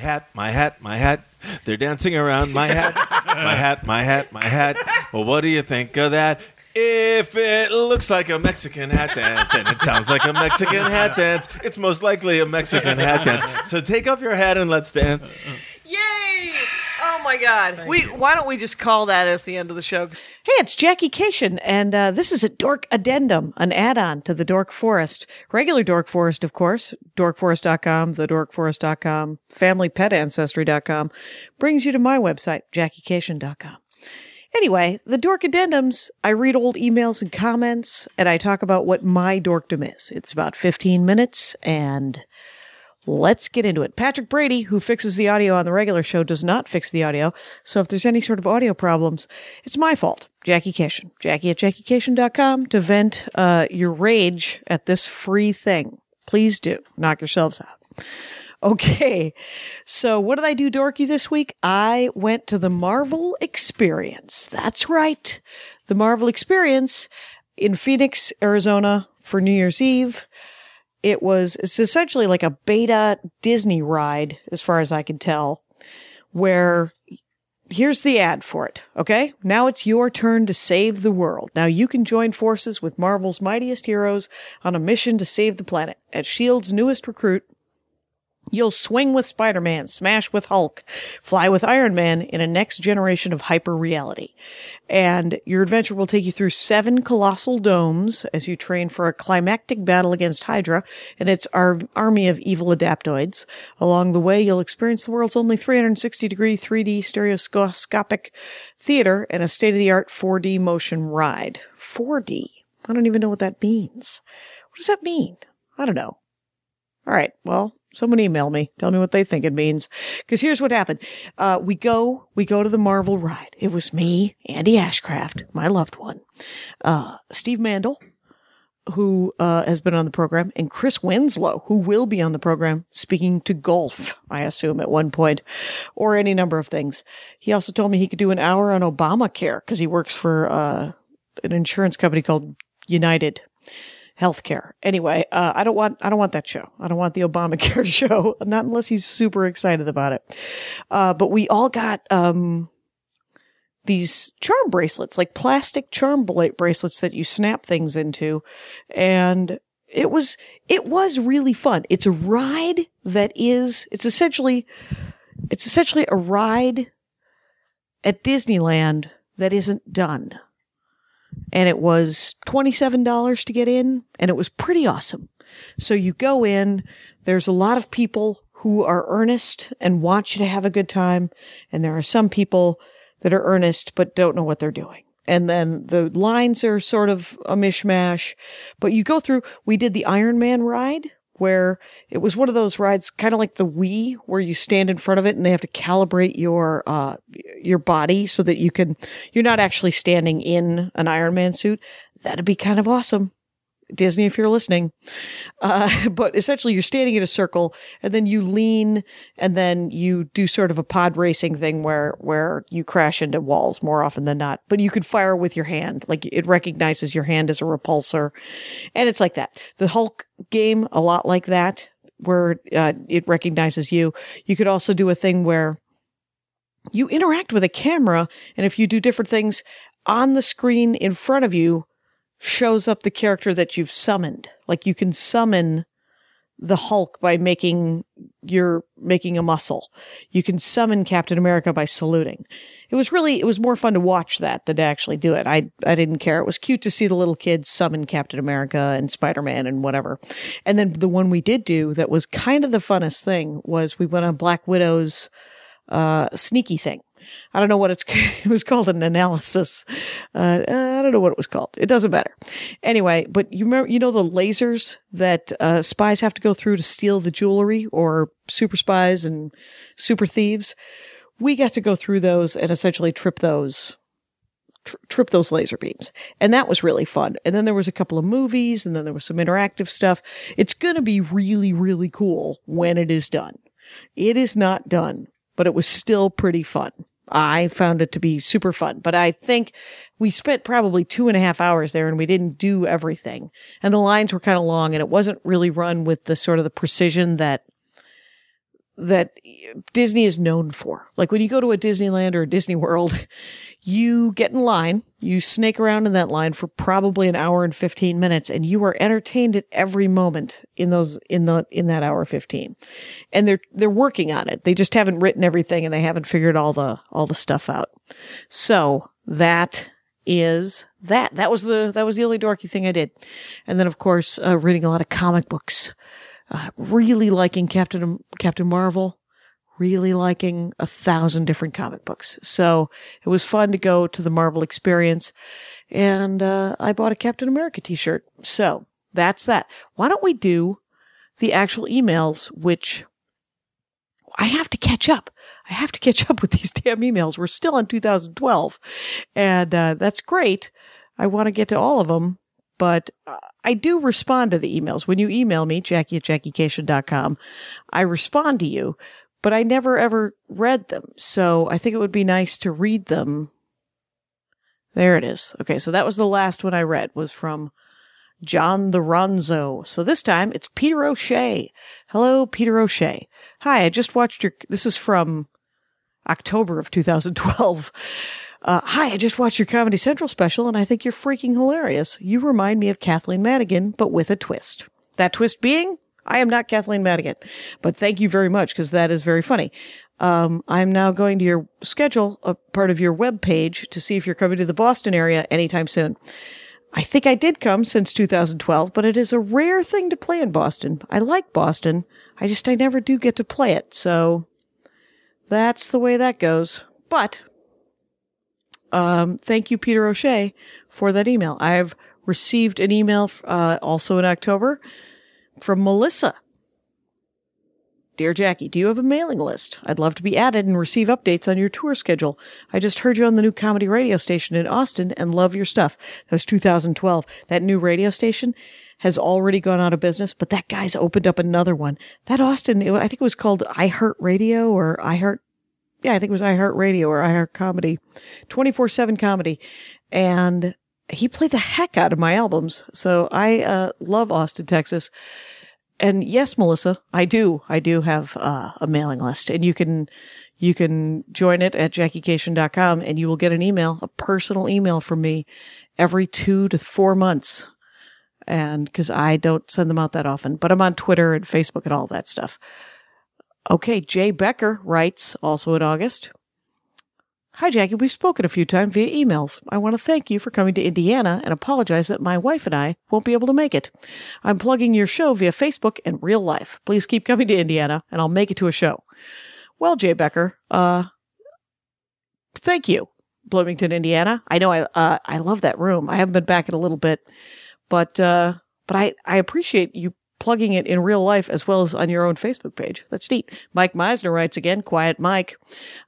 My hat, my hat, my hat. They're dancing around my hat, my hat, my hat, my hat. Well, what do you think of that? If it looks like a Mexican hat dance and it sounds like a Mexican hat dance, it's most likely a Mexican hat dance. So take off your hat and let's dance. Yay! Oh my God! we why don't we just call that as the end of the show? Hey, it's Jackie Kashian, and uh, this is a Dork Addendum, an add-on to the Dork Forest, regular Dork Forest, of course. DorkForest.com, thedorkforest.com, FamilyPetAncestry.com brings you to my website, JackieKashian.com. Anyway, the dork addendums, I read old emails and comments, and I talk about what my dorkdom is. It's about 15 minutes, and let's get into it. Patrick Brady, who fixes the audio on the regular show, does not fix the audio, so if there's any sort of audio problems, it's my fault. Jackie Kashian. Jackie at JackieKashian.com to vent uh, your rage at this free thing. Please do. Knock yourselves out. Okay. So what did I do dorky this week? I went to the Marvel Experience. That's right. The Marvel Experience in Phoenix, Arizona for New Year's Eve. It was, it's essentially like a beta Disney ride, as far as I can tell, where here's the ad for it. Okay. Now it's your turn to save the world. Now you can join forces with Marvel's mightiest heroes on a mission to save the planet. As S.H.I.E.L.D.'s newest recruit, You'll swing with Spider-Man, smash with Hulk, fly with Iron Man in a next generation of hyper reality. And your adventure will take you through seven colossal domes as you train for a climactic battle against Hydra and its ar- army of evil adaptoids. Along the way, you'll experience the world's only 360 degree 3D stereoscopic theater and a state of the art 4D motion ride. 4D. I don't even know what that means. What does that mean? I don't know. All right. Well, someone email me. Tell me what they think it means. Because here's what happened. Uh, we go, we go to the Marvel ride. It was me, Andy Ashcraft, my loved one, uh, Steve Mandel, who, uh, has been on the program, and Chris Winslow, who will be on the program speaking to golf, I assume at one point, or any number of things. He also told me he could do an hour on Obamacare because he works for, uh, an insurance company called United healthcare. Anyway, uh, I don't want I don't want that show. I don't want the Obamacare show. Not unless he's super excited about it. Uh, but we all got um, these charm bracelets, like plastic charm bracelets that you snap things into, and it was it was really fun. It's a ride that is it's essentially it's essentially a ride at Disneyland that isn't done and it was $27 to get in and it was pretty awesome. So you go in, there's a lot of people who are earnest and want you to have a good time. And there are some people that are earnest but don't know what they're doing. And then the lines are sort of a mishmash, but you go through, we did the Iron Man ride where it was one of those rides, kind of like the Wii, where you stand in front of it and they have to calibrate your uh, your body so that you can you're not actually standing in an Iron Man suit. That'd be kind of awesome. Disney, if you're listening. Uh, but essentially you're standing in a circle and then you lean and then you do sort of a pod racing thing where, where you crash into walls more often than not, but you could fire with your hand. Like it recognizes your hand as a repulsor. And it's like that. The Hulk game, a lot like that, where uh, it recognizes you. You could also do a thing where you interact with a camera and if you do different things on the screen in front of you, shows up the character that you've summoned. Like you can summon the Hulk by making your making a muscle. You can summon Captain America by saluting. It was really it was more fun to watch that than to actually do it. I I didn't care. It was cute to see the little kids summon Captain America and Spider-Man and whatever. And then the one we did do that was kind of the funnest thing was we went on Black Widow's uh sneaky thing I don't know what it's, it was called an analysis. Uh, I don't know what it was called. It doesn't matter. Anyway, but you remember, you know, the lasers that, uh, spies have to go through to steal the jewelry or super spies and super thieves. We got to go through those and essentially trip those trip those laser beams. And that was really fun. And then there was a couple of movies and then there was some interactive stuff. It's going to be really, really cool when it is done. It is not done, but it was still pretty fun. I found it to be super fun, but I think we spent probably two and a half hours there and we didn't do everything. And the lines were kind of long and it wasn't really run with the sort of the precision that that Disney is known for. Like when you go to a Disneyland or a Disney World, you get in line, you snake around in that line for probably an hour and 15 minutes and you are entertained at every moment in those in the in that hour 15. And they're they're working on it. They just haven't written everything and they haven't figured all the all the stuff out. So, that is that. That was the that was the only dorky thing I did. And then of course, uh, reading a lot of comic books. Uh, really liking Captain Captain Marvel really liking a thousand different comic books. So it was fun to go to the Marvel experience and, uh, I bought a Captain America t-shirt. So that's that. Why don't we do the actual emails, which I have to catch up. I have to catch up with these damn emails. We're still in 2012 and, uh, that's great. I want to get to all of them, but uh, I do respond to the emails. When you email me, Jackie at JackieKashian.com, I respond to you but I never ever read them. So I think it would be nice to read them. There it is. Okay, so that was the last one I read was from John the Ronzo. So this time it's Peter O'Shea. Hello, Peter O'Shea. Hi, I just watched your, this is from October of 2012. Uh, hi, I just watched your Comedy Central special and I think you're freaking hilarious. You remind me of Kathleen Madigan, but with a twist. That twist being I am not Kathleen Madigan, but thank you very much because that is very funny. Um, I'm now going to your schedule, a part of your web page, to see if you're coming to the Boston area anytime soon. I think I did come since 2012, but it is a rare thing to play in Boston. I like Boston. I just, I never do get to play it. So that's the way that goes. But, um, thank you, Peter O'Shea, for that email. I've received an email, uh, also in October from Melissa. Dear Jackie, do you have a mailing list? I'd love to be added and receive updates on your tour schedule. I just heard you on the new comedy radio station in Austin and love your stuff. That was 2012. That new radio station has already gone out of business, but that guy's opened up another one. That Austin, I think it was called iHeart Radio or iHeart. Yeah, I think it was iHeartRadio or iHeart Comedy, 24 7 comedy. And he played the heck out of my albums. So I uh, love Austin, Texas. And yes, Melissa, I do. I do have uh, a mailing list and you can, you can join it at jackiekashian.com and you will get an email, a personal email from me every two to four months. And cause I don't send them out that often, but I'm on Twitter and Facebook and all that stuff. Okay. Jay Becker writes also in August. Hi, Jackie. We've spoken a few times via emails. I want to thank you for coming to Indiana and apologize that my wife and I won't be able to make it. I'm plugging your show via Facebook and real life. Please keep coming to Indiana and I'll make it to a show. Well, Jay Becker, uh, thank you, Bloomington, Indiana. I know I, uh, I love that room. I haven't been back in a little bit, but, uh, but I, I appreciate you plugging it in real life as well as on your own Facebook page. That's neat. Mike Meisner writes again, quiet Mike.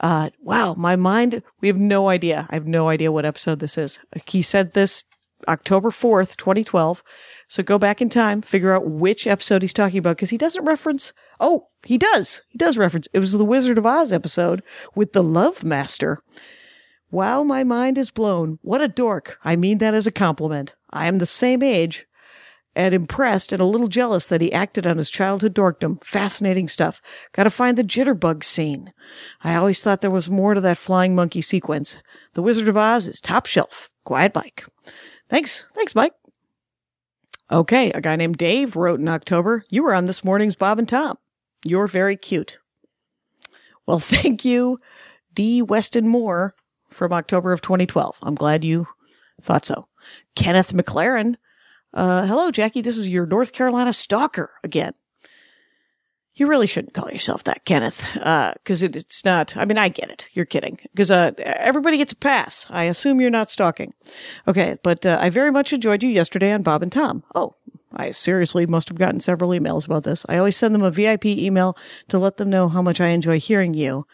Uh, wow, my mind, we have no idea. I have no idea what episode this is. He said this October 4th, 2012. So go back in time, figure out which episode he's talking about because he doesn't reference. Oh, he does. He does reference. It was the Wizard of Oz episode with the Love Master. Wow, my mind is blown. What a dork. I mean that as a compliment. I am the same age and impressed and a little jealous that he acted on his childhood dorkdom. Fascinating stuff. Gotta find the jitterbug scene. I always thought there was more to that flying monkey sequence. The Wizard of Oz is top shelf. Quiet Mike. Thanks. Thanks, Mike. Okay, a guy named Dave wrote in October, You were on this morning's Bob and Tom. You're very cute. Well, thank you, D. Weston Moore from October of 2012. I'm glad you thought so. Kenneth McLaren uh, hello, Jackie. This is your North Carolina stalker again. You really shouldn't call yourself that, Kenneth, because uh, it, it's not. I mean, I get it. You're kidding. Because uh, everybody gets a pass. I assume you're not stalking. Okay, but uh, I very much enjoyed you yesterday on Bob and Tom. Oh, I seriously must have gotten several emails about this. I always send them a VIP email to let them know how much I enjoy hearing you.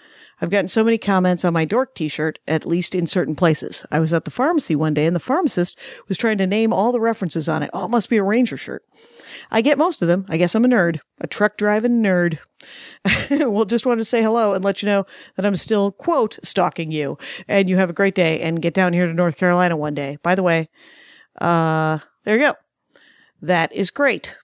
I've gotten so many comments on my dork t-shirt, at least in certain places. I was at the pharmacy one day and the pharmacist was trying to name all the references on it. Oh, it must be a ranger shirt. I get most of them. I guess I'm a nerd, a truck driving nerd. well, just wanted to say hello and let you know that I'm still, quote, stalking you. And you have a great day and get down here to North Carolina one day. By the way, uh, there you go. That is great.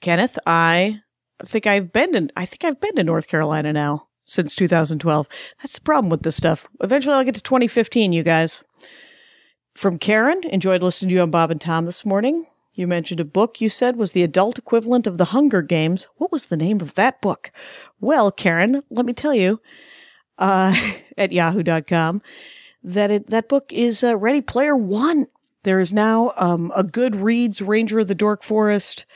Kenneth, I think I've been in, I think I've been to North Carolina now since 2012. That's the problem with this stuff. Eventually I'll get to 2015, you guys. From Karen, enjoyed listening to you on Bob and Tom this morning. You mentioned a book you said was the adult equivalent of the Hunger Games. What was the name of that book? Well, Karen, let me tell you, uh, at yahoo.com, that it, that book is uh, Ready Player One. There is now um, a Goodreads Ranger of the Dork Forest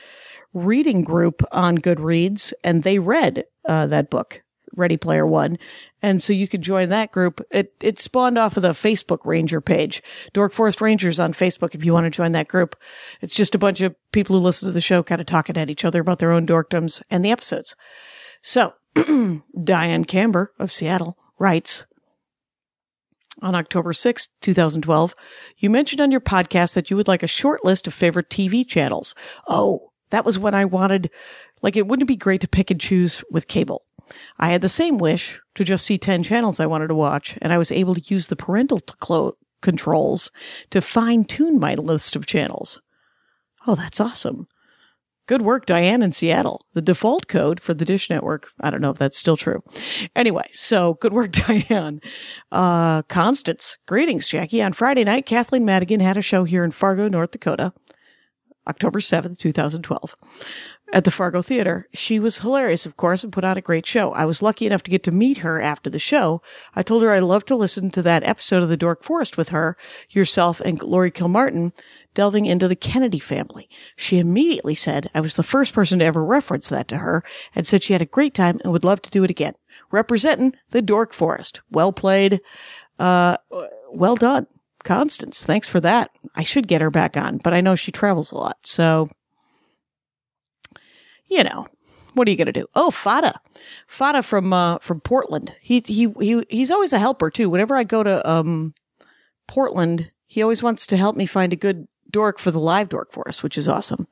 reading group on Goodreads, and they read uh, that book, Ready Player One. And so you can join that group. It, it spawned off of the Facebook Ranger page, Dork Forest Rangers on Facebook, if you want to join that group. It's just a bunch of people who listen to the show kind of talking at each other about their own dorkdoms and the episodes. So, Diane Camber of Seattle writes, on October 6th, 2012, you mentioned on your podcast that you would like a short list of favorite TV channels. Oh, that was when I wanted, like, it wouldn't be great to pick and choose with cable. I had the same wish to just see 10 channels I wanted to watch, and I was able to use the parental clo- controls to fine tune my list of channels. Oh, that's awesome. Good work, Diane in Seattle. The default code for the Dish Network. I don't know if that's still true. Anyway, so good work, Diane. Uh, Constance. Greetings, Jackie. On Friday night, Kathleen Madigan had a show here in Fargo, North Dakota, October 7th, 2012 at the Fargo Theater. She was hilarious, of course, and put on a great show. I was lucky enough to get to meet her after the show. I told her I'd love to listen to that episode of The Dork Forest with her, yourself, and Laurie Kilmartin delving into the Kennedy family. She immediately said I was the first person to ever reference that to her and said she had a great time and would love to do it again. Representing the Dork Forest. Well played. Uh, well done. Constance, thanks for that. I should get her back on, but I know she travels a lot. So you know, what are you going to do? Oh, Fada, Fada from uh, from Portland. He he he he's always a helper too. Whenever I go to um Portland, he always wants to help me find a good dork for the live Dork Forest, which is awesome.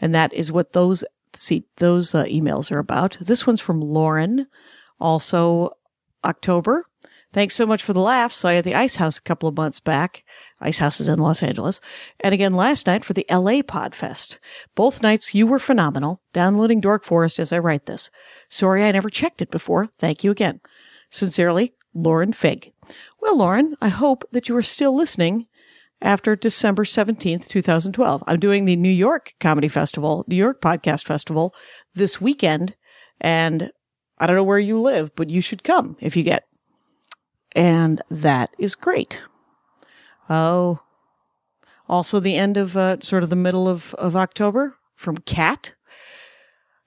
And that is what those see those uh, emails are about. This one's from Lauren, also October. Thanks so much for the laughs. I had the Ice House a couple of months back. Ice House is in Los Angeles. And again last night for the LA Podfest. Both nights you were phenomenal. Downloading Dork Forest as I write this. Sorry I never checked it before. Thank you again. Sincerely, Lauren Fig. Well, Lauren, I hope that you are still listening after December 17th, 2012. I'm doing the New York Comedy Festival, New York Podcast Festival this weekend. And I don't know where you live, but you should come if you get. And that is great. Oh, also the end of uh, sort of the middle of, of October from Cat.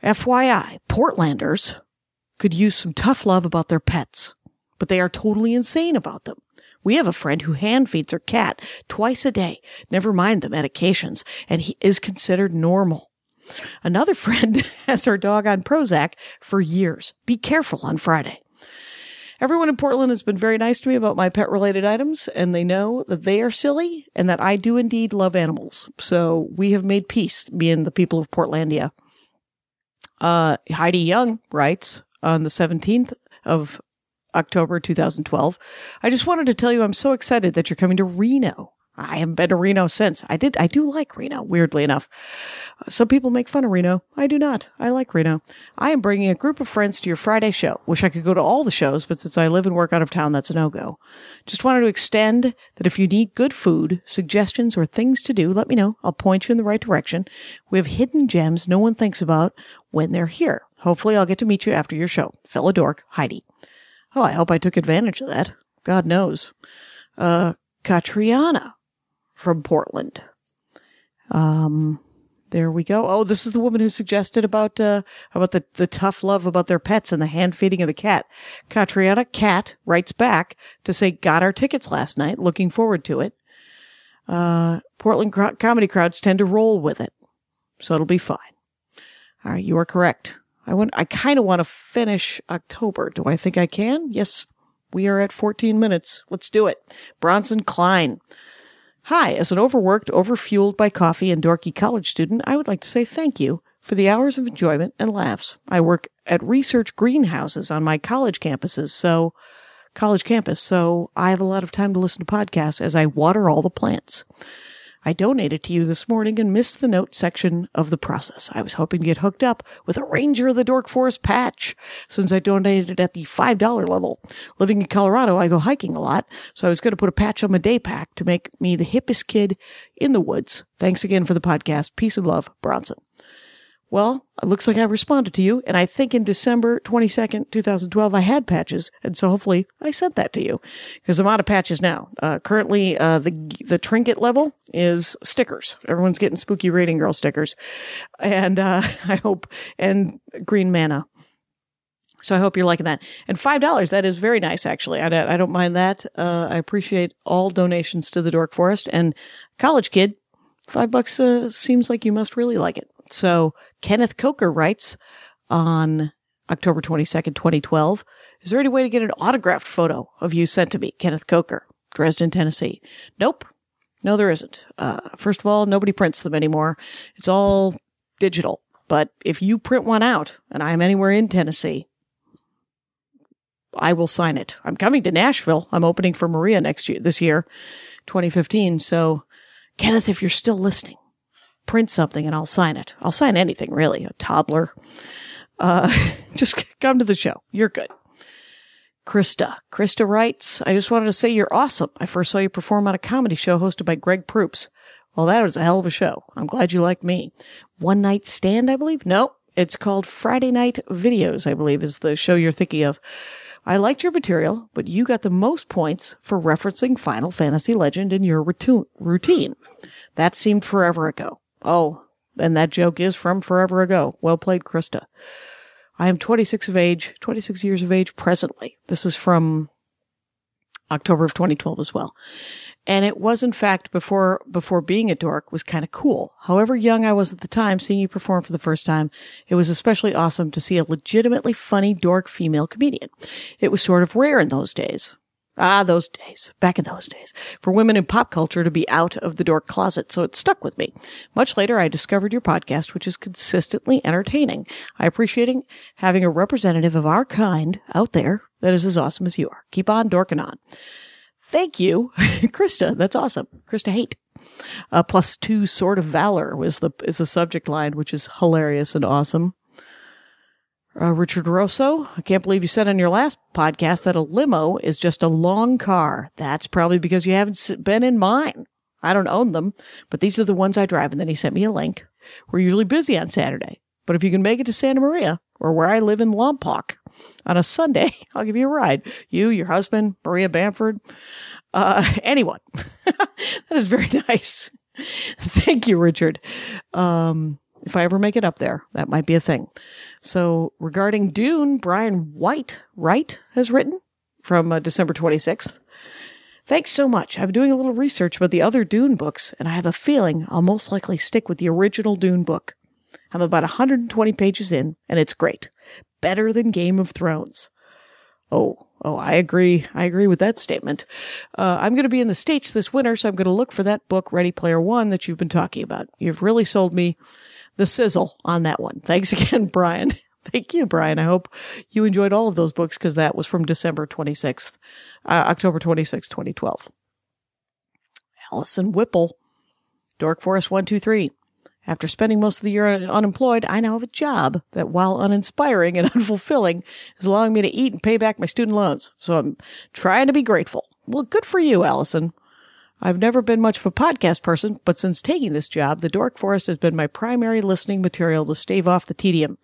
FYI, Portlanders could use some tough love about their pets, but they are totally insane about them. We have a friend who hand feeds her cat twice a day, never mind the medications, and he is considered normal. Another friend has her dog on Prozac for years. Be careful on Friday. Everyone in Portland has been very nice to me about my pet related items, and they know that they are silly and that I do indeed love animals. So we have made peace, being the people of Portlandia. Uh, Heidi Young writes on the 17th of October 2012. I just wanted to tell you I'm so excited that you're coming to Reno. I haven't been to Reno since. I did. I do like Reno, weirdly enough. Some people make fun of Reno. I do not. I like Reno. I am bringing a group of friends to your Friday show. Wish I could go to all the shows, but since I live and work out of town, that's a no go. Just wanted to extend that if you need good food, suggestions, or things to do, let me know. I'll point you in the right direction. We have hidden gems no one thinks about when they're here. Hopefully, I'll get to meet you after your show. Fellow dork, Heidi. Oh, I hope I took advantage of that. God knows. Uh, Katriana from Portland. Um, there we go. Oh, this is the woman who suggested about uh, about the, the tough love about their pets and the hand feeding of the cat. Katriana Cat writes back to say, "Got our tickets last night. Looking forward to it." Uh, Portland cro- comedy crowds tend to roll with it, so it'll be fine. All right, you are correct. I want. I kind of want to finish October. Do I think I can? Yes, we are at 14 minutes. Let's do it. Bronson Klein. Hi, as an overworked, overfueled by coffee and dorky college student, I would like to say thank you for the hours of enjoyment and laughs. I work at research greenhouses on my college campuses, so college campus, so I have a lot of time to listen to podcasts as I water all the plants. I donated to you this morning and missed the note section of the process. I was hoping to get hooked up with a Ranger of the Dork Forest patch since I donated at the $5 level. Living in Colorado, I go hiking a lot, so I was going to put a patch on my day pack to make me the hippest kid in the woods. Thanks again for the podcast. Peace and love, Bronson. Well, it looks like I responded to you, and I think in December 22nd, 2012, I had patches, and so hopefully I sent that to you, because I'm out of patches now. Uh, currently, uh, the, the trinket level is stickers. Everyone's getting spooky rating girl stickers, and, uh, I hope, and green mana. So I hope you're liking that. And $5, that is very nice, actually. I, I don't mind that. Uh, I appreciate all donations to the Dork Forest, and college kid, five bucks uh, seems like you must really like it. So Kenneth Coker writes on October 22nd, 2012, is there any way to get an autographed photo of you sent to me, Kenneth Coker, Dresden, Tennessee? Nope. No, there isn't. Uh, first of all, nobody prints them anymore. It's all digital. But if you print one out and I am anywhere in Tennessee, I will sign it. I'm coming to Nashville. I'm opening for Maria next year, this year, 2015. So, Kenneth, if you're still listening, print something and I'll sign it. I'll sign anything, really. A toddler. Uh, just come to the show. You're good. Krista. Krista writes, I just wanted to say you're awesome. I first saw you perform on a comedy show hosted by Greg Proops. Well, that was a hell of a show. I'm glad you liked me. One Night Stand, I believe? No, it's called Friday Night Videos, I believe, is the show you're thinking of. I liked your material, but you got the most points for referencing Final Fantasy Legend in your routine. That seemed forever ago. Oh, and that joke is from forever ago. Well played, Krista. I am 26 of age, 26 years of age presently. This is from October of 2012 as well. And it was in fact before, before being a dork was kind of cool. However young I was at the time, seeing you perform for the first time, it was especially awesome to see a legitimately funny dork female comedian. It was sort of rare in those days. Ah, those days. Back in those days. For women in pop culture to be out of the dork closet, so it stuck with me. Much later, I discovered your podcast, which is consistently entertaining. I appreciate having a representative of our kind out there that is as awesome as you are. Keep on dorking on. Thank you, Krista. That's awesome. Krista Hate. Uh, plus two sword of valor was the is the subject line, which is hilarious and awesome. Uh, Richard Rosso, I can't believe you said on your last podcast that a limo is just a long car. That's probably because you haven't been in mine. I don't own them, but these are the ones I drive. And then he sent me a link. We're usually busy on Saturday, but if you can make it to Santa Maria or where I live in Lompoc on a Sunday, I'll give you a ride. You, your husband, Maria Bamford, uh, anyone. that is very nice. Thank you, Richard. Um, if I ever make it up there, that might be a thing. So regarding Dune, Brian White, Wright has written from uh, December 26th. Thanks so much. I'm doing a little research about the other Dune books, and I have a feeling I'll most likely stick with the original Dune book. I'm about 120 pages in, and it's great. Better than Game of Thrones. Oh, oh, I agree. I agree with that statement. Uh, I'm going to be in the States this winter, so I'm going to look for that book, Ready Player One, that you've been talking about. You've really sold me the sizzle on that one. Thanks again, Brian. Thank you, Brian. I hope you enjoyed all of those books because that was from December 26th, uh, October 26th, 2012. Allison Whipple, Dork Forest 123. After spending most of the year unemployed, I now have a job that, while uninspiring and unfulfilling, is allowing me to eat and pay back my student loans. So I'm trying to be grateful. Well, good for you, Allison. I've never been much of a podcast person, but since taking this job, the Dork Forest has been my primary listening material to stave off the tedium.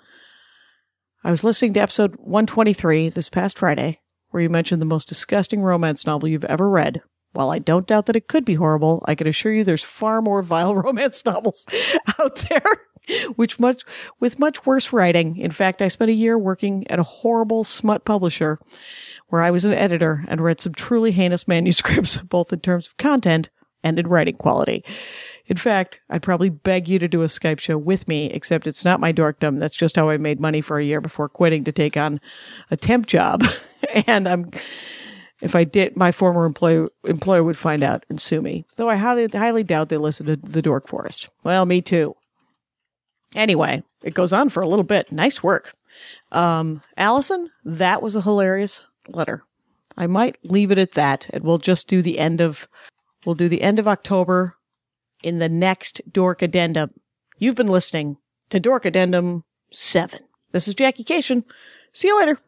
I was listening to episode 123 this past Friday, where you mentioned the most disgusting romance novel you've ever read. While I don't doubt that it could be horrible, I can assure you there's far more vile romance novels out there, which much with much worse writing. In fact, I spent a year working at a horrible smut publisher where I was an editor and read some truly heinous manuscripts, both in terms of content and in writing quality. In fact, I'd probably beg you to do a Skype show with me, except it's not my dorkdom. That's just how I made money for a year before quitting to take on a temp job. and I'm, if I did, my former employer, employer would find out and sue me. Though I highly, highly doubt they listen to the Dork Forest. Well, me too. Anyway, it goes on for a little bit. Nice work. Um, Allison, that was a hilarious letter. I might leave it at that and we'll just do the end of, we'll do the end of October in the next Dork Addendum. You've been listening to Dork Addendum 7. This is Jackie Kashian. See you later.